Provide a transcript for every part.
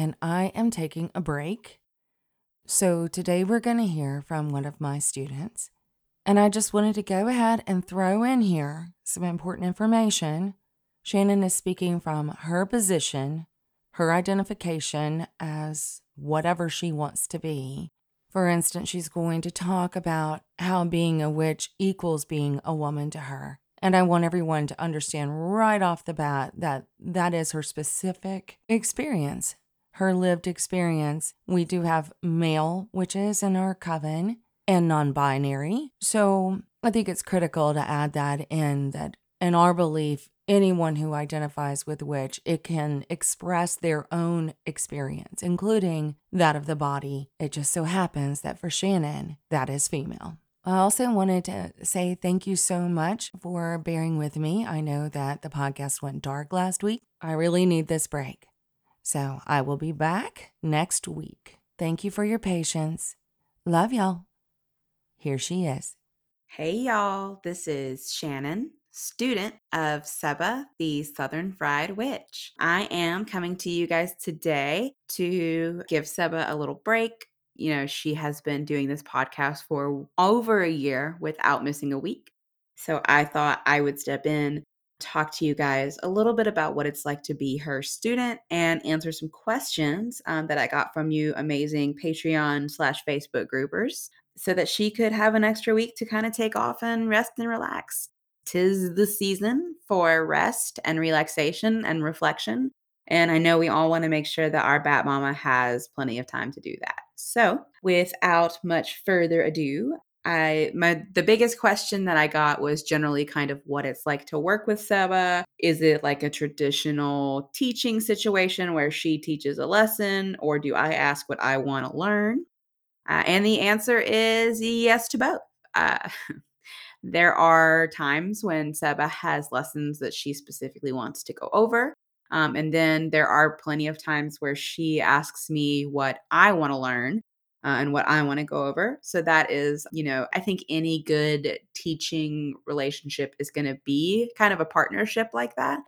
and I am taking a break. So today we're going to hear from one of my students, and I just wanted to go ahead and throw in here some important information. Shannon is speaking from her position, her identification as whatever she wants to be. For instance, she's going to talk about how being a witch equals being a woman to her. And I want everyone to understand right off the bat that that is her specific experience, her lived experience. We do have male witches in our coven and non binary. So I think it's critical to add that in that in our belief, anyone who identifies with witch, it can express their own experience, including that of the body. It just so happens that for Shannon, that is female. I also wanted to say thank you so much for bearing with me. I know that the podcast went dark last week. I really need this break. So I will be back next week. Thank you for your patience. Love y'all. Here she is. Hey, y'all. This is Shannon, student of Seba, the Southern Fried Witch. I am coming to you guys today to give Seba a little break you know, she has been doing this podcast for over a year without missing a week. So I thought I would step in, talk to you guys a little bit about what it's like to be her student and answer some questions um, that I got from you amazing Patreon slash Facebook groupers so that she could have an extra week to kind of take off and rest and relax. Tis the season for rest and relaxation and reflection. And I know we all want to make sure that our Bat Mama has plenty of time to do that. So, without much further ado, I my the biggest question that I got was generally kind of what it's like to work with Seba. Is it like a traditional teaching situation where she teaches a lesson, or do I ask what I want to learn? Uh, and the answer is yes to both. Uh, there are times when Seba has lessons that she specifically wants to go over. Um, and then there are plenty of times where she asks me what I want to learn uh, and what I want to go over. So that is, you know, I think any good teaching relationship is going to be kind of a partnership like that.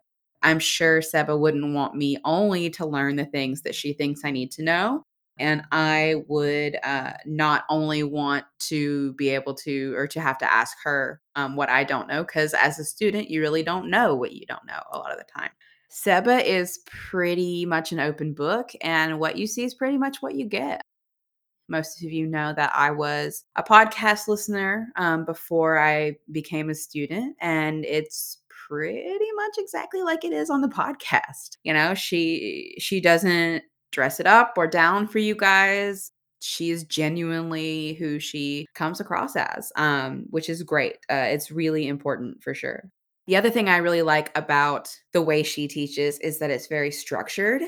I'm sure Seba wouldn't want me only to learn the things that she thinks I need to know. And I would uh, not only want to be able to or to have to ask her um, what I don't know, because as a student, you really don't know what you don't know a lot of the time. Seba is pretty much an open book, and what you see is pretty much what you get. Most of you know that I was a podcast listener um, before I became a student, and it's pretty much exactly like it is on the podcast. You know, she she doesn't dress it up or down for you guys. She is genuinely who she comes across as, um, which is great. Uh, it's really important for sure. The other thing I really like about the way she teaches is that it's very structured.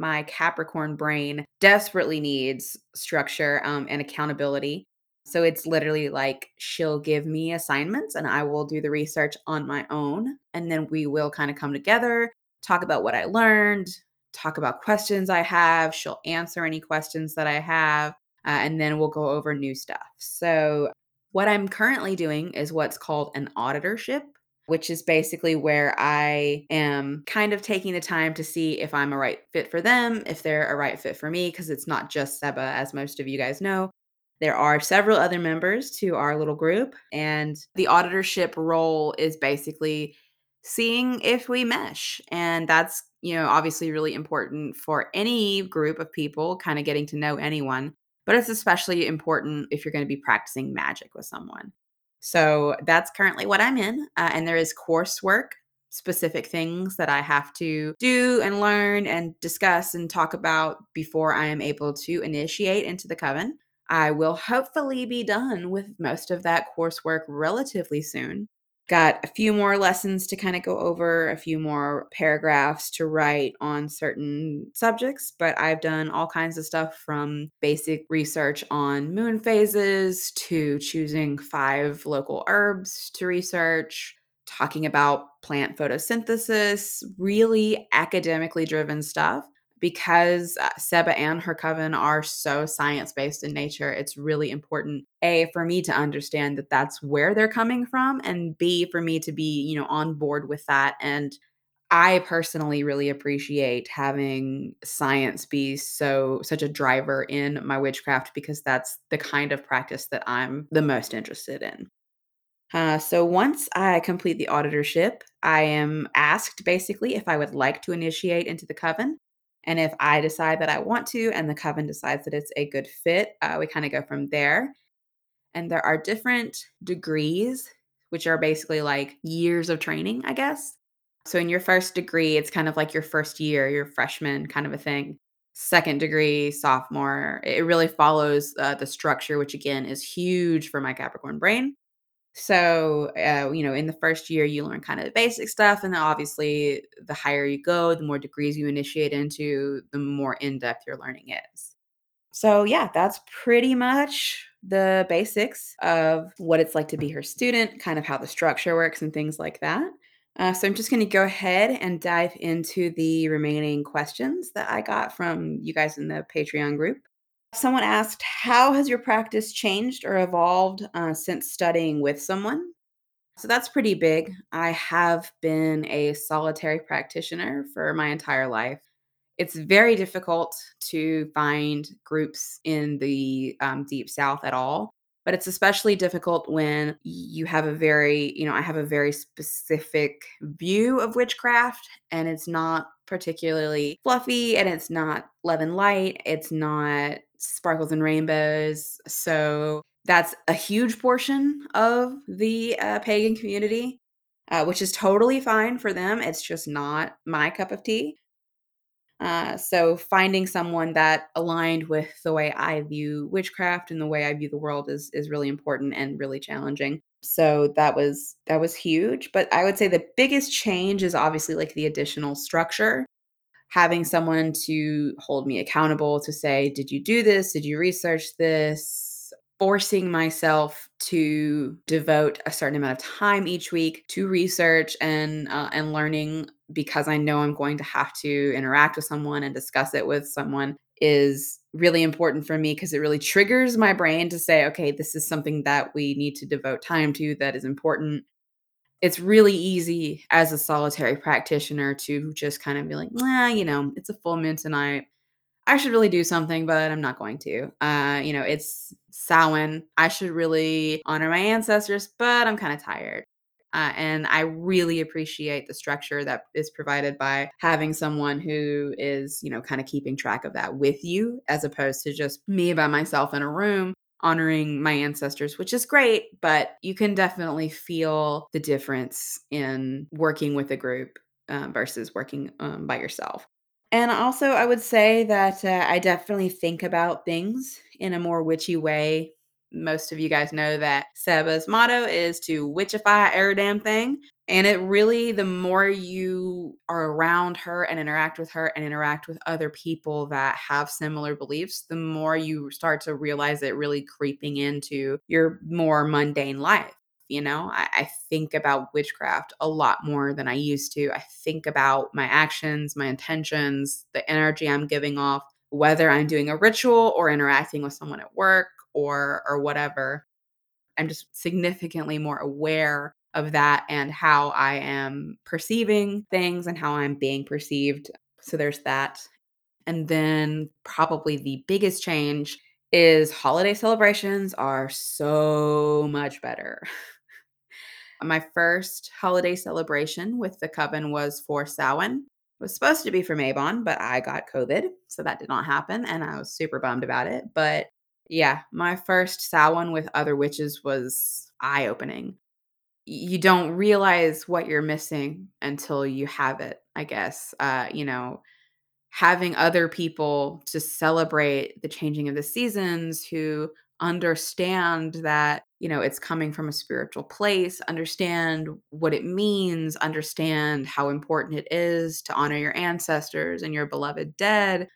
My Capricorn brain desperately needs structure um, and accountability. So it's literally like she'll give me assignments and I will do the research on my own. And then we will kind of come together, talk about what I learned, talk about questions I have. She'll answer any questions that I have. Uh, and then we'll go over new stuff. So, what I'm currently doing is what's called an auditorship which is basically where I am kind of taking the time to see if I'm a right fit for them, if they're a right fit for me, because it's not just Seba, as most of you guys know. There are several other members to our little group, and the auditorship role is basically seeing if we mesh. And that's, you know, obviously really important for any group of people, kind of getting to know anyone, but it's especially important if you're going to be practicing magic with someone. So that's currently what I'm in. Uh, and there is coursework, specific things that I have to do and learn and discuss and talk about before I am able to initiate into the coven. I will hopefully be done with most of that coursework relatively soon. Got a few more lessons to kind of go over, a few more paragraphs to write on certain subjects, but I've done all kinds of stuff from basic research on moon phases to choosing five local herbs to research, talking about plant photosynthesis, really academically driven stuff because uh, Seba and her coven are so science based in nature, it's really important a for me to understand that that's where they're coming from, and b for me to be you know on board with that. And I personally really appreciate having science be so such a driver in my witchcraft because that's the kind of practice that I'm the most interested in. Uh, so once I complete the auditorship, I am asked basically if I would like to initiate into the coven. And if I decide that I want to, and the coven decides that it's a good fit, uh, we kind of go from there. And there are different degrees, which are basically like years of training, I guess. So in your first degree, it's kind of like your first year, your freshman kind of a thing. Second degree, sophomore, it really follows uh, the structure, which again is huge for my Capricorn brain. So, uh, you know, in the first year, you learn kind of the basic stuff. And then obviously, the higher you go, the more degrees you initiate into, the more in depth your learning is. So, yeah, that's pretty much the basics of what it's like to be her student, kind of how the structure works, and things like that. Uh, so, I'm just going to go ahead and dive into the remaining questions that I got from you guys in the Patreon group. Someone asked, How has your practice changed or evolved uh, since studying with someone? So that's pretty big. I have been a solitary practitioner for my entire life. It's very difficult to find groups in the um, deep south at all, but it's especially difficult when you have a very, you know, I have a very specific view of witchcraft and it's not particularly fluffy and it's not love and light. It's not sparkles and rainbows. So that's a huge portion of the uh, pagan community, uh, which is totally fine for them. It's just not my cup of tea. Uh, so finding someone that aligned with the way I view witchcraft and the way I view the world is is really important and really challenging. So that was that was huge. But I would say the biggest change is obviously like the additional structure having someone to hold me accountable to say, Did you do this? Did you research this? Forcing myself to devote a certain amount of time each week to research and uh, and learning because I know I'm going to have to interact with someone and discuss it with someone is really important for me because it really triggers my brain to say, okay, this is something that we need to devote time to that is important it's really easy as a solitary practitioner to just kind of be like, nah, you know, it's a full moon tonight. I should really do something, but I'm not going to. Uh, you know, it's Samhain. I should really honor my ancestors, but I'm kind of tired. Uh, and I really appreciate the structure that is provided by having someone who is, you know, kind of keeping track of that with you, as opposed to just me by myself in a room honoring my ancestors, which is great, but you can definitely feel the difference in working with a group uh, versus working um, by yourself. And also, I would say that uh, I definitely think about things in a more witchy way. Most of you guys know that Seba's motto is to witchify every damn thing. And it really, the more you are around her and interact with her and interact with other people that have similar beliefs, the more you start to realize it really creeping into your more mundane life. You know, I, I, think about witchcraft a lot more than I used to. I think about my actions, my intentions, the energy I'm giving off, whether I'm doing a ritual or interacting with someone at work or or whatever. I'm just significantly more aware of that and how I am perceiving things and how I'm being perceived. So there's that. And then probably the biggest change is holiday celebrations are so much better. My first holiday celebration with the coven was for Samhain. It was supposed to be for Mabon, but I got COVID, so that did not happen, and I was super bummed about it. But yeah, my first Samhain with other witches was eye opening you don't realize what you're missing until you have it, I guess. Uh, you know, having other people to celebrate the changing of the seasons who understand that, you know, it's coming from a spiritual place, understand what it means, understand how important it is to honor your ancestors and your beloved dead.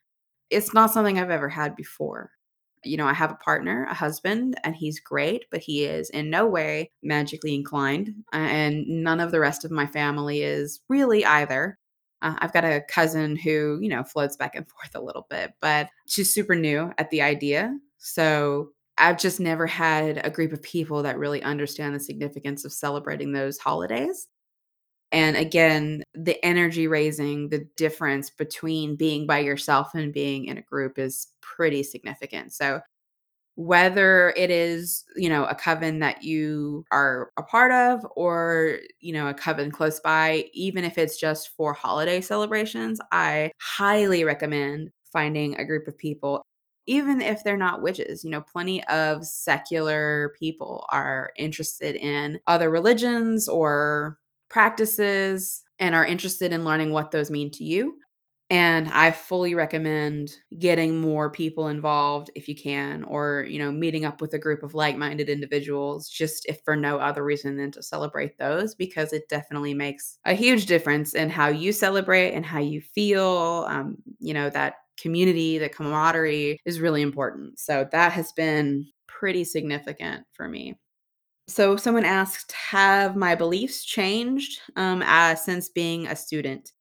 It's not something I've ever had before. You know, I have a partner, a husband, and he's great, but he is in no way magically inclined. And none of the rest of my family is really either. Uh, I've got a cousin who, you know, floats back and forth a little bit, but she's super new at the idea. So I've just never had a group of people that really understand the significance of celebrating those holidays. And again, the energy raising, the difference between being by yourself and being in a group is pretty significant. So whether it is, you know, a coven that you are a part of or, you know, a coven close by, even if it's just for holiday celebrations, I highly recommend finding a group of people even if they're not witches, you know, plenty of secular people are interested in other religions or practices and are interested in learning what those mean to you. And I fully recommend getting more people involved if you can, or, you know, meeting up with a group of like minded individuals, just if for no other reason than to celebrate those, because it definitely makes a huge difference in how you celebrate and how you feel. Um, you know, that community, the camaraderie is really important. So that has been pretty significant for me. So someone asked, have my beliefs changed um, since being a student?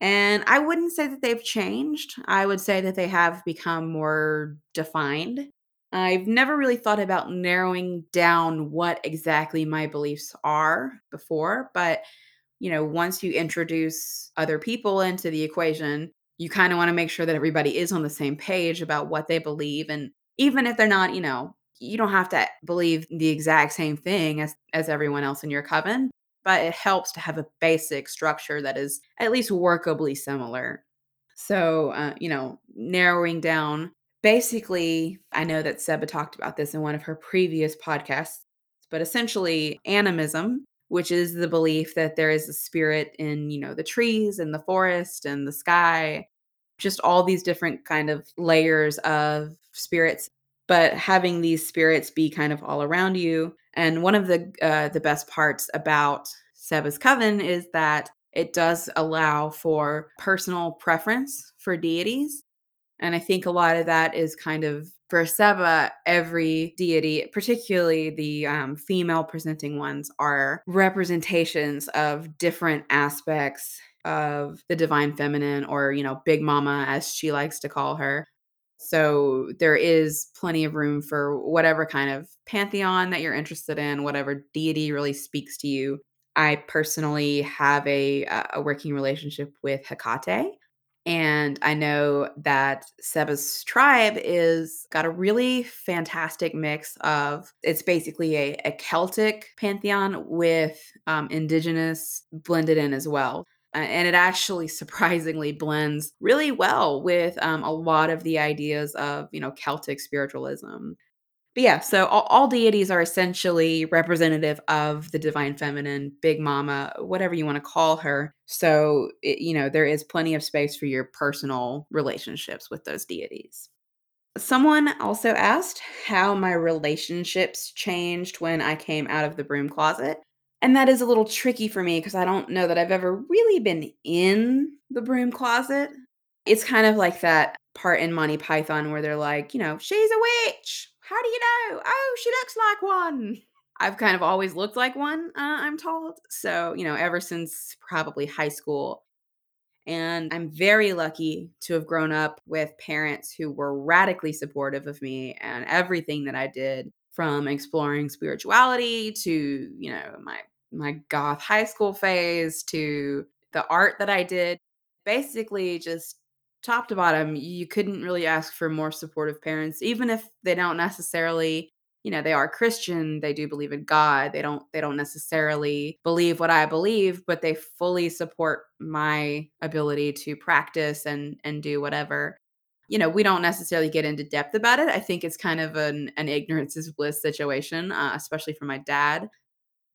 And I wouldn't say that they've changed. I would say that they have become more defined. I've never really thought about narrowing down what exactly my beliefs are before, but you know, once you introduce other people into the equation, you kind of want to make sure that everybody is on the same page about what they believe and even if they're not, you know, you don't have to believe the exact same thing as as everyone else in your coven, but it helps to have a basic structure that is at least workably similar. So, uh, you know, narrowing down basically, I know that Seba talked about this in one of her previous podcasts, but essentially, animism, which is the belief that there is a spirit in, you know, the trees and the forest and the sky, just all these different kind of layers of spirits but having these spirits be kind of all around you. And one of the uh, the best parts about Seba's coven is that it does allow for personal preference for deities. And I think a lot of that is kind of for Seba, every deity, particularly the um, female presenting ones, are representations of different aspects of the divine feminine, or, you know, Big Mama, as she likes to call her. So there is plenty of room for whatever kind of pantheon that you're interested in, whatever deity really speaks to you. I personally have a a working relationship with Hecate, and I know that Seba's tribe is got a really fantastic mix of it's basically a, a Celtic pantheon with um, indigenous blended in as well. And it actually surprisingly blends really well with um, a lot of the ideas of you know Celtic spiritualism. But yeah, so all, all deities are essentially representative of the divine feminine, Big Mama, whatever you want to call her. So, it, you know, there is plenty of space for your personal relationships with those deities. Someone also asked how my relationships changed when I came out of the broom closet. And that is a little tricky for me because I don't know that I've ever really been in the broom closet. It's kind of like that part in Monty Python where they're like, you know, she's a witch. How do you know? Oh, she looks like one. I've kind of always looked like one, uh, I'm told. So, you know, ever since probably high school, and I'm very lucky to have grown up with parents who were radically supportive of me and everything that I did from exploring spirituality to, you know, my my goth high school phase to the art that I did. Basically just top to bottom, you couldn't really ask for more supportive parents even if they don't necessarily you know, they are Christian, they do believe in God. They don't they don't necessarily believe what I believe, but they fully support my ability to practice and and do whatever. You know, we don't necessarily get into depth about it. I think it's kind of an an ignorance is bliss situation, uh, especially for my dad.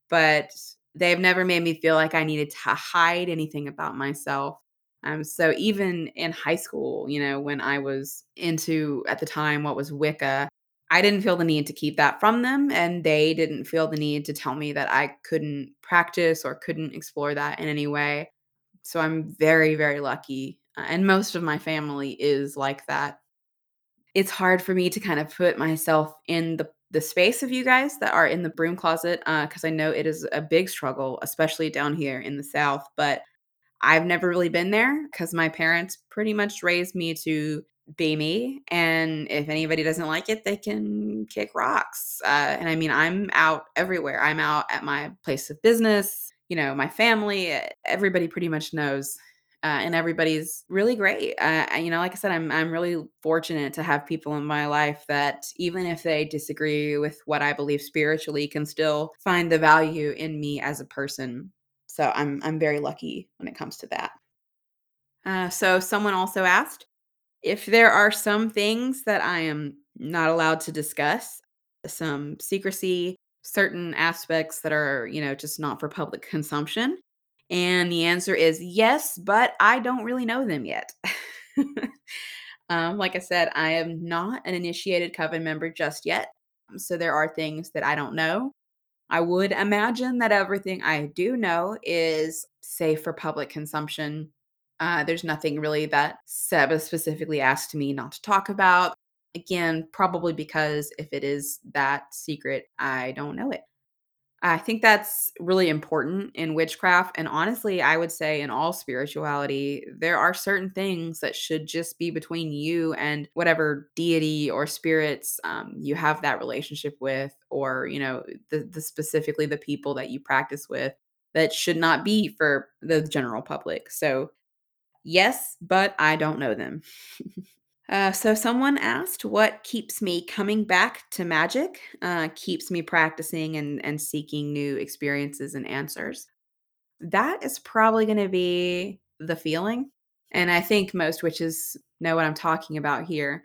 But they've never made me feel like I needed to hide anything about myself. Um, so even in high school, you know, when I was into at the time what was Wicca, I didn't feel the need to keep that from them, and they didn't feel the need to tell me that I couldn't practice or couldn't explore that in any way. So I'm very, very lucky. uh, And most of my family is like that. It's hard for me to kind of put myself in the the space of you guys that are in the broom closet because I know it is a big struggle, especially down here in the South. But I've never really been there because my parents pretty much raised me to be me. And if anybody doesn't like it, they can kick rocks. Uh, and I mean, I'm out everywhere. I'm out at my place of business, you know, my family, everybody pretty much knows. Uh, and everybody's really great. Uh, you know, like I said, I'm I'm really fortunate to have people in my life that even if they disagree with what I believe spiritually, can still find the value in me as a person so I'm I'm very lucky when it comes to that. Uh, so someone also asked if there are some things that I am not allowed to discuss, some secrecy, certain aspects that are, you know, just not for public consumption. And the answer is yes, but I don't really know them yet. um, like I said, I am not an initiated coven member just yet. So there are things that I don't know. I would imagine that everything I do know is safe for public consumption. Uh, there's nothing really that Seba specifically asked me not to talk about. Again, probably because if it is that secret, I don't know it. I think that's really important in witchcraft. And honestly, I would say in all spirituality, there are certain things that should just be between you and whatever deity or spirits um, you have that relationship with, or, you know, the, the specifically the people that you practice with that should not be for the general public. So, yes, but I don't know them. Uh, so, someone asked what keeps me coming back to magic, uh, keeps me practicing and, and seeking new experiences and answers. That is probably going to be the feeling. And I think most witches know what I'm talking about here.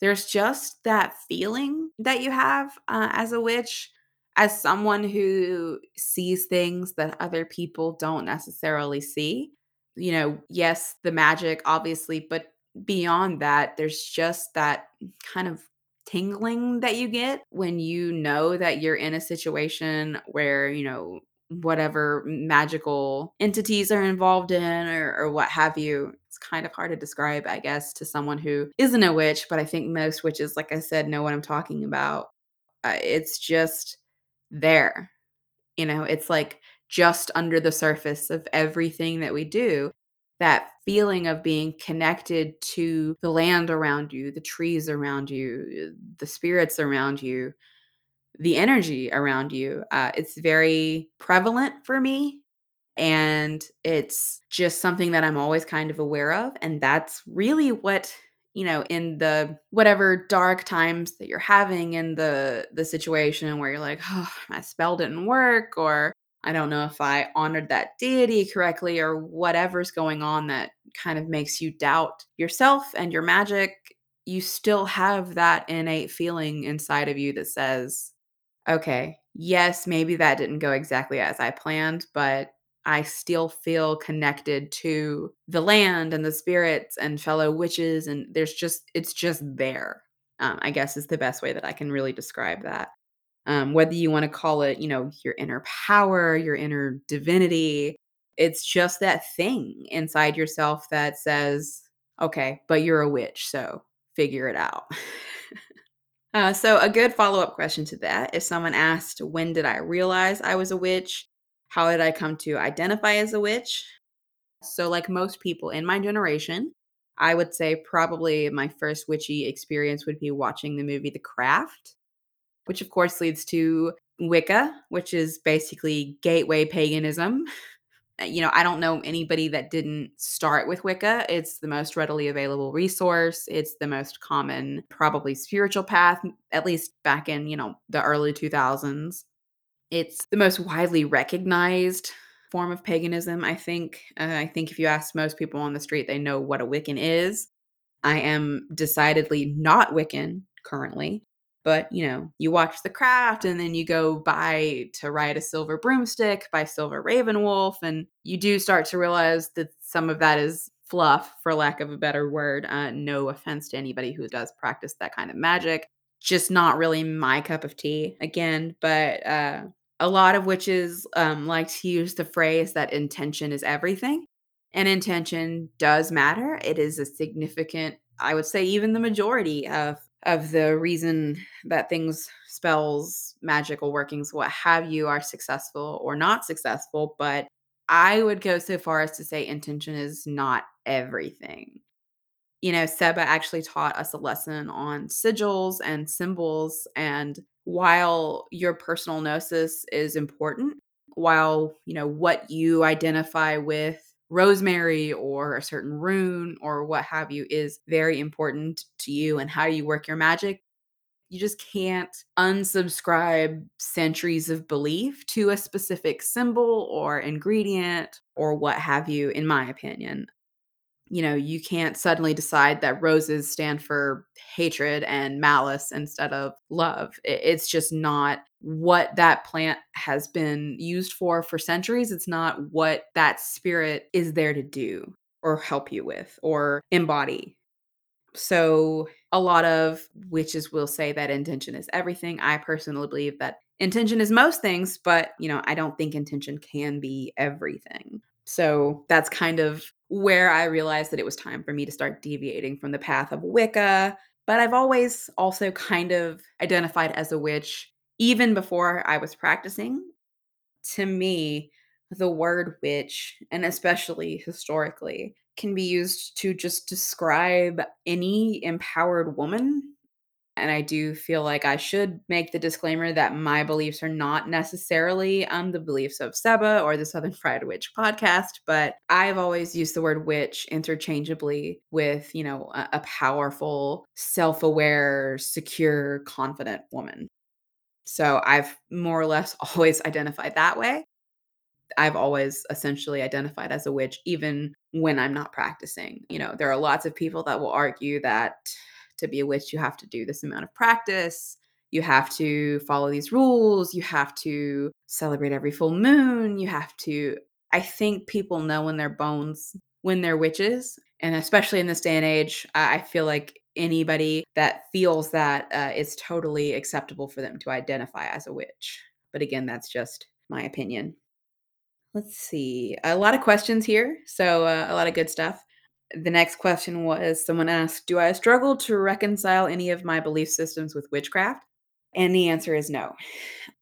There's just that feeling that you have uh, as a witch, as someone who sees things that other people don't necessarily see you know, yes, the magic, obviously, but beyond that, there's just that kind of tingling that you get when you know that you're in a situation where, you know, whatever magical entities are involved in or, or what have you. It's kind of hard to describe, I guess, to someone who isn't a witch, but I think most witches, like I said, know what I'm talking about. Uh, it's just there you know, it's like just under the surface of everything that we do. That feeling of being connected to the land around you, the trees around you, the spirits around you, the energy around you. Uh, it's very prevalent for me. And it's just something that I'm always kind of aware of. And that's really what you know in the whatever dark times that you're having in the the situation where you're like oh my spell didn't work or i don't know if i honored that deity correctly or whatever's going on that kind of makes you doubt yourself and your magic you still have that innate feeling inside of you that says Okay. Yes, maybe that didn't go exactly as I planned, but I still feel connected to the land and the spirits and fellow witches. And there's just, it's just there, um, I guess is the best way that I can really describe that. Um, whether you want to call it, you know, your inner power, your inner divinity, it's just that thing inside yourself that says, okay, but you're a witch, so figure it out. Uh, so, a good follow up question to that if someone asked, When did I realize I was a witch? How did I come to identify as a witch? So, like most people in my generation, I would say probably my first witchy experience would be watching the movie The Craft, which of course leads to Wicca, which is basically gateway paganism. Uh, you know, I don't know anybody that didn't start with Wicca. It's the most readily available resource. It's the most common, probably spiritual path, at least back in, you know, the early 2000s. It's the most widely recognized form of paganism, I think. Uh, I think if you ask most people on the street, they know what a Wiccan is. I am decidedly not Wiccan currently. But, you know, you watch The Craft and then you go buy To Ride a Silver Broomstick by Silver Ravenwolf, and you do start to realize that some of that is fluff, for lack of a better word. Uh, no offense to anybody who does practice that kind of magic. just not really my cup of tea again, but uh, a lot of witches um, like to use the phrase that intention is everything. And intention does matter. It is a significant, I would say, even the majority of of the reason that things, spells, magical workings, what have you, are successful or not successful. But I would go so far as to say intention is not everything you know, Seba actually taught us a lesson on sigils and symbols. And while your personal gnosis is important, while, you know, what you identify with rosemary or a certain rune or what have you is very important to you and how you work your magic, you just can't unsubscribe centuries of belief to a specific symbol or ingredient or what have you, in my opinion you know, you can't suddenly decide that roses stand for hatred and malice instead of love. It's just not what that plant has been used for for centuries. It's not what that spirit is there to do or help you with or embody. So, a lot of witches will say that intention is everything. I personally believe that intention is most things, but, you know, I don't think intention can be everything. So, that's kind of where I realized that it was time for me to start deviating from the path of Wicca. But I've always also kind of identified as a witch even before I was practicing. To me, the word witch, and especially historically, can be used to just describe any empowered woman and I do feel like I should make the disclaimer that my beliefs are not necessarily um, the beliefs of Seba or the Southern Fried Witch podcast, but I've always used the word witch interchangeably with, you know, a, a powerful, self aware, secure, confident woman. So I've more or less always identified that way. I've always essentially identified as a witch, even when I'm not practicing. You know, there are lots of people that will argue that to be a witch, you have to do this amount of practice. You have to follow these rules. You have to celebrate every full moon. You have to. I think people know in their bones when they're witches. And especially in this day and age, I feel like anybody that feels that uh, it's totally acceptable for them to identify as a witch. But again, that's just my opinion. Let's see. A lot of questions here. So, uh, a lot of good stuff the next question was someone asked, Do I struggle to reconcile any of my belief systems with witchcraft? And the answer is no.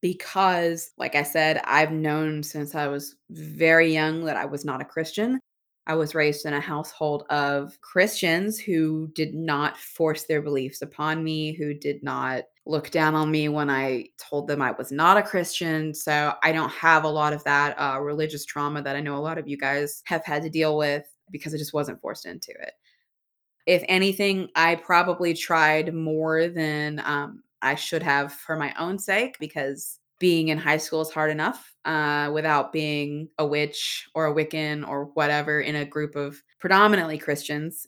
Because, like I said, I've known since I was very young that I was not a Christian. I was raised in a household of Christians who did not force their beliefs upon me, who did not look down on me when I told them I was not a Christian. So I don't have a lot of that uh, religious trauma that I know a lot of you guys have had to deal with because I just wasn't forced into it. If anything, I probably tried more than um, I should have for my own sake because being in high school is hard enough uh, without being a witch or a Wiccan or whatever in a group of predominantly Christians.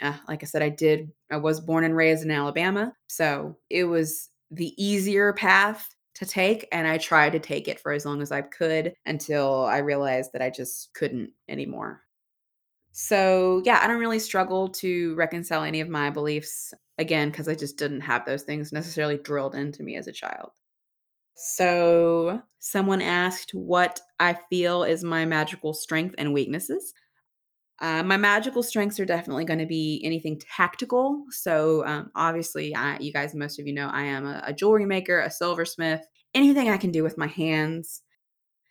Uh, like I said, I did, I was born and raised in Alabama. So it was the easier path to take. And I tried to take it for as long as I could until I realized that I just couldn't anymore. So, yeah, I don't really struggle to reconcile any of my beliefs again because I just didn't have those things necessarily drilled into me as a child. So, someone asked what I feel is my magical strength and weaknesses. Uh, my magical strengths are definitely going to be anything tactical. So, um, obviously, I, you guys, most of you know, I am a, a jewelry maker, a silversmith, anything I can do with my hands.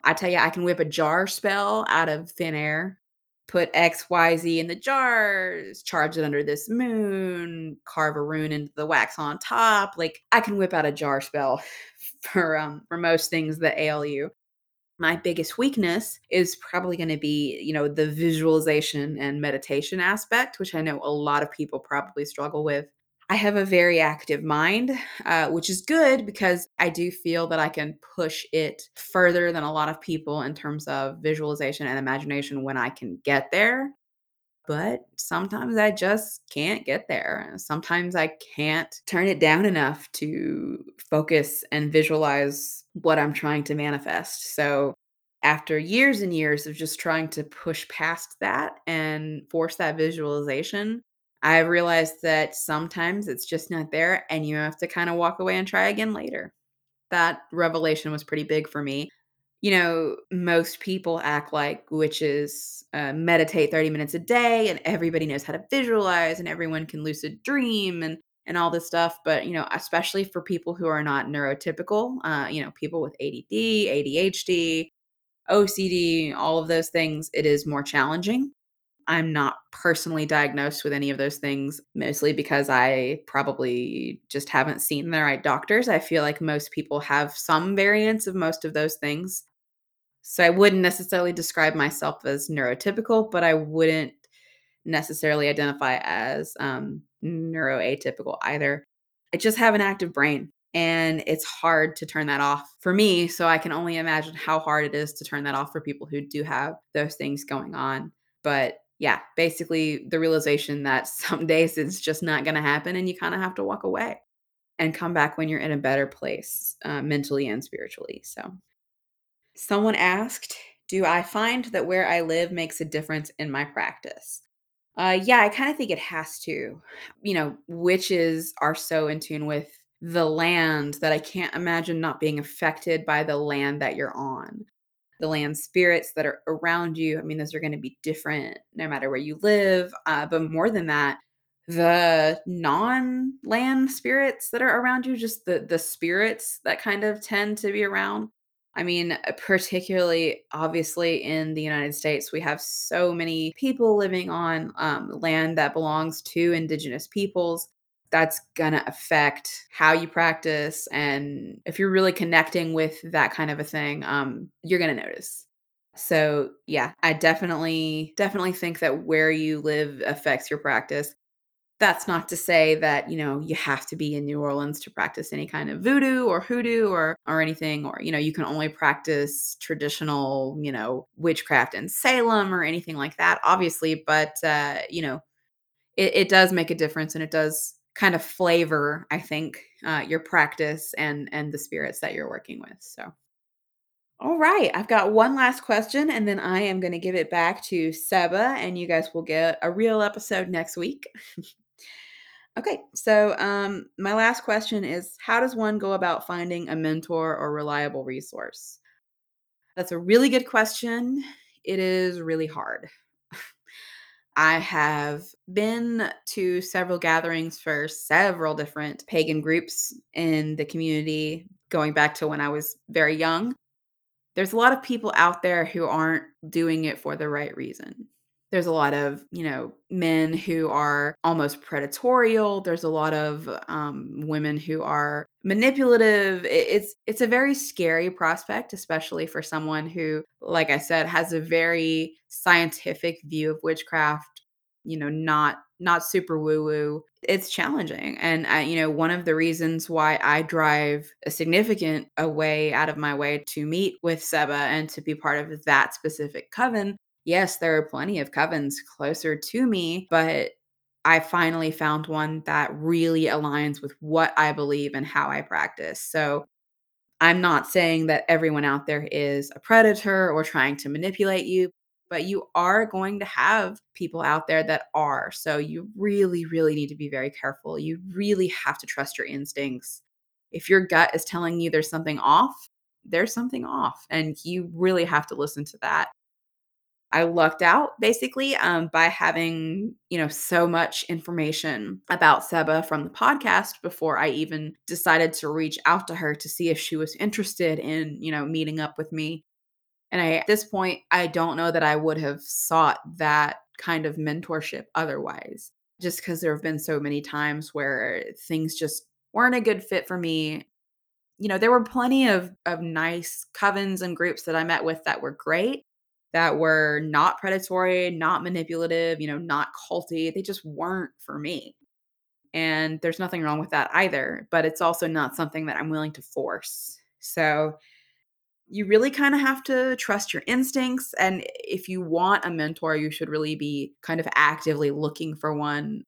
I tell you, I can whip a jar spell out of thin air put XYZ in the jars, charge it under this moon, carve a rune into the wax on top. Like I can whip out a jar spell for um for most things that ail you. My biggest weakness is probably going to be, you know, the visualization and meditation aspect, which I know a lot of people probably struggle with. I have a very active mind, uh, which is good because I do feel that I can push it further than a lot of people in terms of visualization and imagination when I can get there. But sometimes I just can't get there. Sometimes I can't turn it down enough to focus and visualize what I'm trying to manifest. So, after years and years of just trying to push past that and force that visualization, I realized that sometimes it's just not there and you have to kind of walk away and try again later. That revelation was pretty big for me. You know, most people act like witches uh, meditate 30 minutes a day and everybody knows how to visualize and everyone can lucid dream and and all this stuff but you know especially for people who are not neurotypical uh, you know people with add adhd ocd all of those things it is more challenging I'm not personally diagnosed with any of those things, mostly because I probably just haven't seen the right doctors. I feel like most people have some variants of most of those things. So I wouldn't necessarily describe myself as neurotypical, but I wouldn't necessarily identify as um, neuroatypical either. I just have an active brain and it's hard to turn that off for me. So I can only imagine how hard it is to turn that off for people who do have those things going on. But yeah, basically the realization that some days it's just not going to happen and you kind of have to walk away and come back when you're in a better place uh, mentally and spiritually. So, someone asked, Do I find that where I live makes a difference in my practice? Uh, yeah, I kind of think it has to. You know, witches are so in tune with the land that I can't imagine not being affected by the land that you're on the land spirits that are around you. I mean, those are going to be different no matter where you live. Uh, but more than that, the non-land spirits that are around you, just the the spirits that kind of tend to be around. I mean, uh, particularly obviously in the United States, we have so many people living on um, land that belongs to indigenous peoples that's going to affect how you practice. And if you're really connecting with that kind of a thing, um, you're going to notice. So, yeah, I definitely, definitely think that where you live affects your practice. That's not to say that, you know, you have to be in New Orleans to practice any kind of voodoo or hoodoo or or anything or you know, you can only practice traditional, you know, witchcraft in Salem or anything like that obviously, but uh, you know, it, it does make a difference and it does kind of flavor, I think, uh, your practice and and the spirits that you're working with. So, all right, I've got one last question, and then I am going to give it back to Seba, and you guys will get a real episode next week. okay, so um, my last question is: How does one go about finding a mentor or reliable resource? That's a really good question. It is really hard. I have been to several gatherings for several different pagan groups in the community going back to when I was very young. There's a lot of people out there who aren't doing it for the right reason. There's a lot of, you know, men who are almost predatorial. There's a lot of um, women who are manipulative. It's it's a very scary prospect, especially for someone who, like I said, has a very scientific view of witchcraft. You know, not not super woo woo. It's challenging, and I, you know, one of the reasons why I drive a significant away out of my way to meet with Seba and to be part of that specific coven yes, there are plenty of covens closer to me, but I finally found one that really aligns with what I believe and how I practice. So I'm not saying that everyone out there is a predator or trying to manipulate you, but you are going to have people out there that are. So you really, really need to be very careful. You really have to trust your instincts. If your gut is telling you there's something off, there's something off, and you really have to listen to that. I lucked out basically um, by having, you know, so much information about Seba from the podcast before I even decided to reach out to her to see if she was interested in, you know, meeting up with me. And I, at this point, I don't know that I would have sought that kind of mentorship otherwise, just because there have been so many times where things just weren't a good fit for me. You know, there were plenty of of nice covens and groups that I met with that were great, that were not predatory, not manipulative, you know, not culty. They just weren't for me. And there's nothing wrong with that either, but it's also not something that I'm willing to force. So you really kind of have to trust your instincts. And if you want a mentor, you should really be kind of actively looking for one.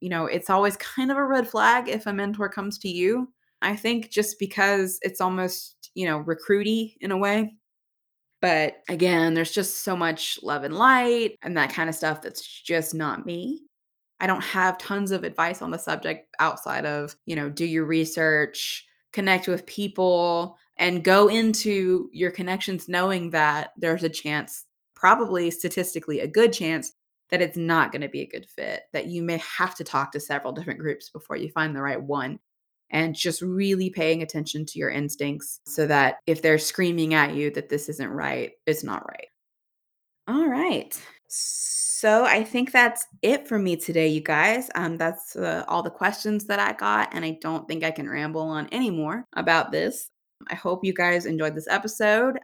You know, it's always kind of a red flag if a mentor comes to you. I think just because it's almost, you know, recruity in a way. But again, there's just so much love and light and that kind of stuff that's just not me. I don't have tons of advice on the subject outside of, you know, do your research, connect with people, and go into your connections knowing that there's a chance, probably statistically a good chance, that it's not going to be a good fit, that you may have to talk to several different groups before you find the right one. And just really paying attention to your instincts so that if they're screaming at you that this isn't right, it's not right. All right. So I think that's it for me today, you guys. Um, that's uh, all the questions that I got, and I don't think I can ramble on anymore about this. I hope you guys enjoyed this episode.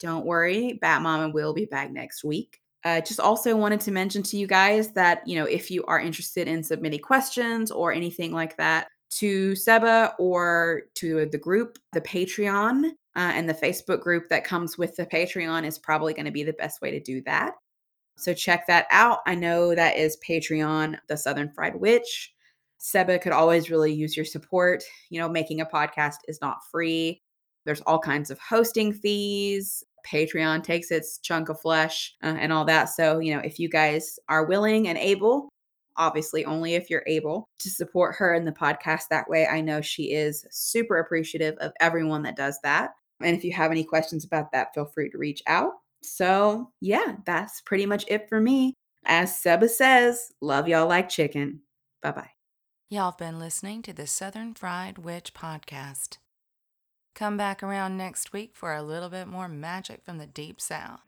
Don't worry, Bat Mama will be back next week. Uh, just also wanted to mention to you guys that, you know, if you are interested in submitting questions or anything like that to Seba or to the group, the Patreon, uh, and the Facebook group that comes with the Patreon is probably going to be the best way to do that. So check that out. I know that is Patreon, The Southern Fried Witch. Seba could always really use your support. You know, making a podcast is not free. There's all kinds of hosting fees, Patreon takes its chunk of flesh uh, and all that. So, you know, if you guys are willing and able, obviously only if you're able to support her in the podcast that way, I know she is super appreciative of everyone that does that. And if you have any questions about that, feel free to reach out. So, yeah, that's pretty much it for me. As Seba says, love y'all like chicken. Bye bye. Y'all have been listening to the Southern Fried Witch podcast. Come back around next week for a little bit more magic from the Deep South.